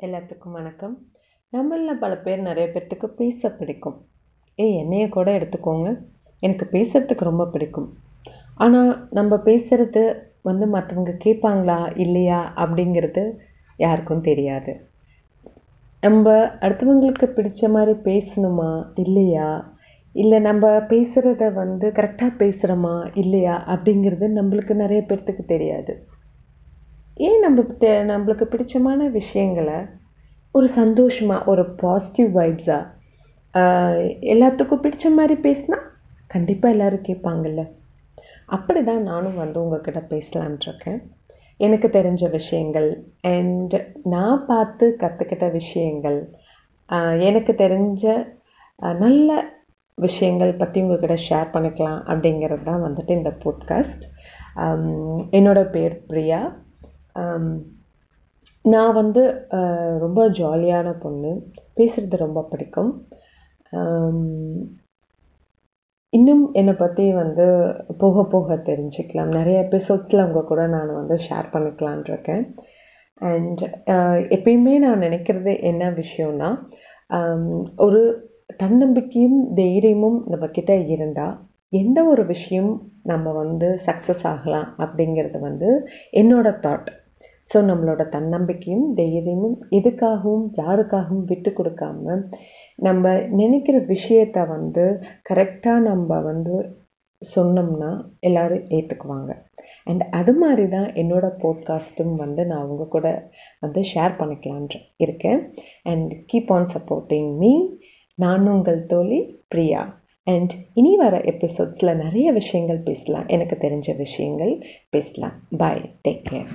எல்லாத்துக்கும் வணக்கம். நம்மளில் பல பேர் நிறைய பேர்த்துக்கு பேச பிடிக்கும். ஏய் என்னைய கூட எடுத்துக்கோங்க. எனக்கு பேசுகிறதுக்கு ரொம்ப பிடிக்கும். ஆனால் நம்ம பேசுகிறது வந்து மற்றவங்க கேட்பாங்களா இல்லையா அப்படிங்கிறது யாருக்கும் தெரியாது. நம்ம அடுத்தவங்களுக்கு பிடிச்ச மாதிரி பேசணுமா இல்லையா? இல்லை நம்ம பேசுகிறத வந்து கரெக்டாக பேசுகிறோமா இல்லையா அப்படிங்கிறது நம்மளுக்கு நிறைய பேர்த்துக்கு தெரியாது. ஏன் நம்ம தெ- நம்மளுக்கு பிடிச்சமான விஷயங்களை ஒரு சந்தோஷமாக ஒரு பாசிட்டிவ் வைப்ஸாக எல்லாத்துக்கும் பிடிச்ச மாதிரி பேசினா கண்டிப்பாக எல்லோரும் கேட்பாங்கல்ல. அப்படி தான் நானும் வந்து உங்ககிட்ட பேசலான்ட்ருக்கேன் எனக்கு தெரிஞ்ச விஷயங்கள் அண்ட் நான் பார்த்து கற்றுக்கிட்ட விஷயங்கள் எனக்கு தெரிஞ்ச நல்ல விஷயங்கள் பற்றி உங்ககிட்ட ஷேர் பண்ணிக்கலாம் அப்படிங்கிறது தான் வந்துட்டு இந்த போட்காஸ்ட் என்னோடய பேர் பிரியா. நான் வந்து ரொம்ப ஜாலியான பொண்ணு. பேசுகிறது ரொம்ப பிடிக்கும். இன்னும் என்னை பற்றி வந்து போக போக தெரிஞ்சுக்கலாம். நிறைய எபிசோட்ஸில் அவங்க கூட நான் வந்து ஷேர் பண்ணிக்கலான் இருக்கேன். அண்ட் எப்பயுமே நான் நினைக்கிறது என்ன விஷயம்னா ஒரு தன்னம்பிக்கையும் தைரியமும் நம்மக்கிட்ட இருந்தால் எந்த ஒரு விஷயம் நம்ம வந்து சக்ஸஸ் ஆகலாம் அப்படிங்கிறது வந்து என்னோட தாட் ஸோ நம்மளோட தன்னம்பிக்கையும் தைரியமும் எதுக்காகவும் யாருக்காகவும் விட்டு கொடுக்காம நம்ம நினைக்கிற விஷயத்த வந்து கரெக்டாக நம்ம வந்து சொன்னோம்னா எல்லாரும் ஏற்றுக்குவாங்க அண்ட் அது மாதிரி தான் என்னோடய போட்காஸ்ட்டும் வந்து நான் அவங்க கூட வந்து ஷேர் பண்ணிக்கலான் இருக்கேன். And keep on supporting me நான் உங்கள் தோழி பிரியா. அண்ட் இனி வர எபிசோட்ஸில் நிறைய விஷயங்கள் பேசலாம். எனக்கு தெரிஞ்ச விஷயங்கள் பேசலாம். Bye take care